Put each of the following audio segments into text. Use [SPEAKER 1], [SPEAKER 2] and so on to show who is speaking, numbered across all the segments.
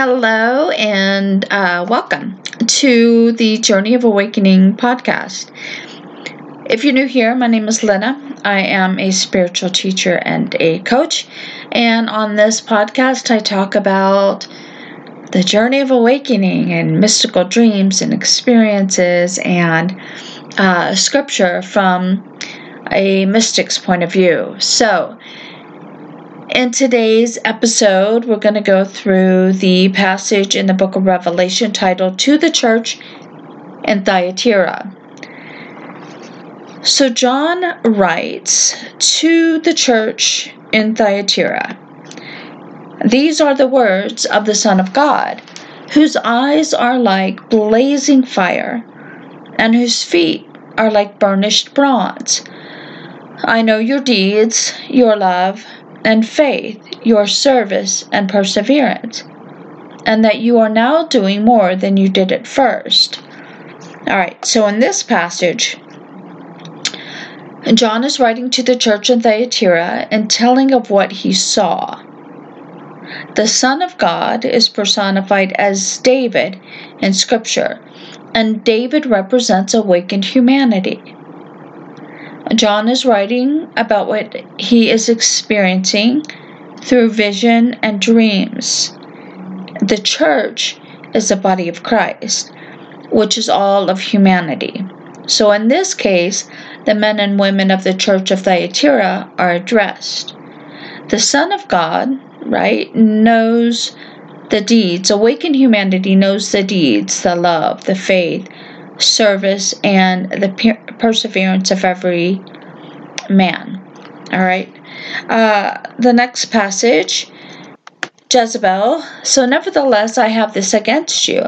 [SPEAKER 1] Hello and uh, welcome to the Journey of Awakening podcast. If you're new here, my name is Lynna. I am a spiritual teacher and a coach. And on this podcast, I talk about the journey of awakening and mystical dreams and experiences and uh, scripture from a mystic's point of view. So, in today's episode, we're going to go through the passage in the book of Revelation titled To the Church in Thyatira. So, John writes to the church in Thyatira These are the words of the Son of God, whose eyes are like blazing fire, and whose feet are like burnished bronze. I know your deeds, your love, and faith, your service and perseverance, and that you are now doing more than you did at first. All right, so in this passage, John is writing to the church in Thyatira and telling of what he saw. The Son of God is personified as David in Scripture, and David represents awakened humanity. John is writing about what he is experiencing through vision and dreams. The church is the body of Christ, which is all of humanity. So, in this case, the men and women of the church of Thyatira are addressed. The Son of God, right, knows the deeds. Awakened humanity knows the deeds, the love, the faith, service, and the per- perseverance of every man. All right. Uh, the next passage Jezebel. So, nevertheless, I have this against you.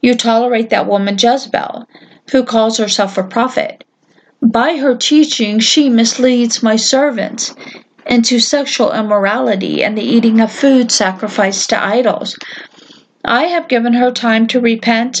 [SPEAKER 1] You tolerate that woman Jezebel, who calls herself a prophet. By her teaching, she misleads my servants into sexual immorality and the eating of food sacrificed to idols. I have given her time to repent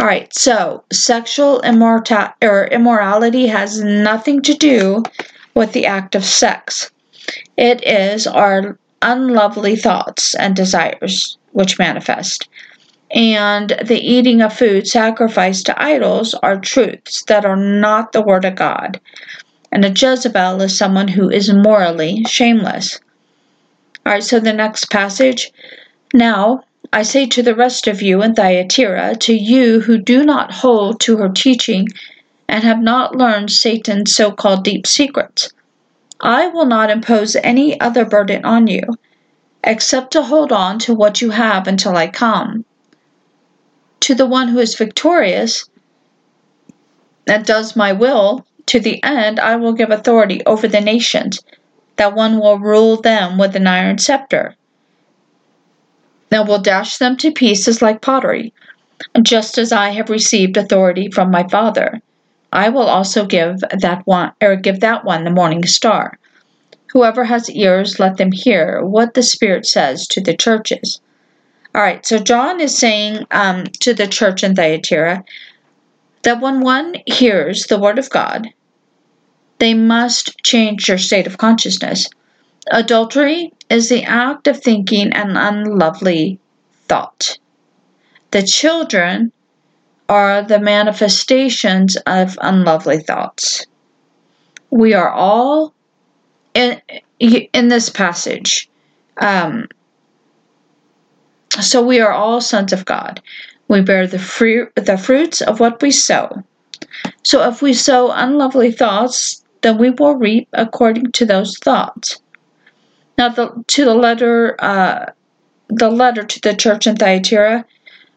[SPEAKER 1] All right, so sexual immorta- or immorality has nothing to do with the act of sex. It is our unlovely thoughts and desires which manifest. And the eating of food sacrificed to idols are truths that are not the Word of God. And a Jezebel is someone who is morally shameless. All right, so the next passage. Now, I say to the rest of you in Thyatira, to you who do not hold to her teaching and have not learned Satan's so called deep secrets, I will not impose any other burden on you, except to hold on to what you have until I come. To the one who is victorious and does my will, to the end I will give authority over the nations, that one will rule them with an iron scepter and will dash them to pieces like pottery. Just as I have received authority from my Father, I will also give that one or give that one the morning star. Whoever has ears, let them hear what the Spirit says to the churches. All right, so John is saying um, to the church in Thyatira that when one hears the word of God, they must change their state of consciousness. Adultery is the act of thinking an unlovely thought. The children are the manifestations of unlovely thoughts. We are all in in this passage. Um, so we are all sons of God. We bear the fruit the fruits of what we sow. So if we sow unlovely thoughts, then we will reap according to those thoughts. Now, the, to the letter, uh, the letter to the church in Thyatira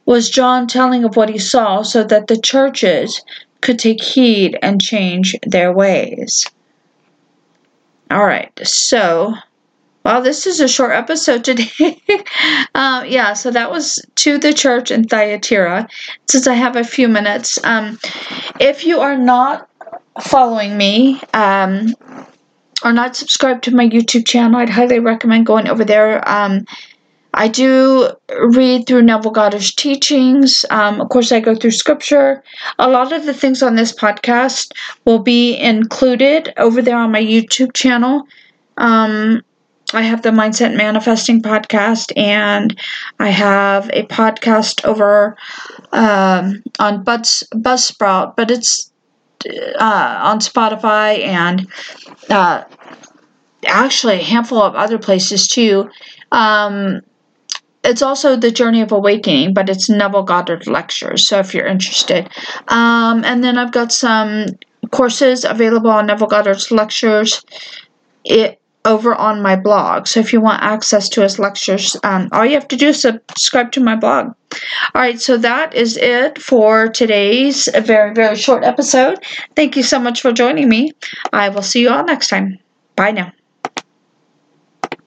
[SPEAKER 1] was John telling of what he saw, so that the churches could take heed and change their ways. All right, so Well, this is a short episode today. uh, yeah, so that was to the church in Thyatira. Since I have a few minutes, um, if you are not following me um, or not subscribed to my YouTube channel, I'd highly recommend going over there. Um, I do read through Neville Goddard's teachings. Um, of course, I go through scripture. A lot of the things on this podcast will be included over there on my YouTube channel. Um, I have the Mindset Manifesting podcast, and I have a podcast over um, on Buzz, Buzzsprout, but it's uh, on Spotify and uh, actually a handful of other places too. Um, it's also the Journey of Awakening, but it's Neville Goddard lectures. So if you're interested, um, and then I've got some courses available on Neville Goddard's lectures. It over on my blog. So if you want access to his lectures, um, all you have to do is subscribe to my blog. All right, so that is it for today's very, very short episode. Thank you so much for joining me. I will see you all next time. Bye now.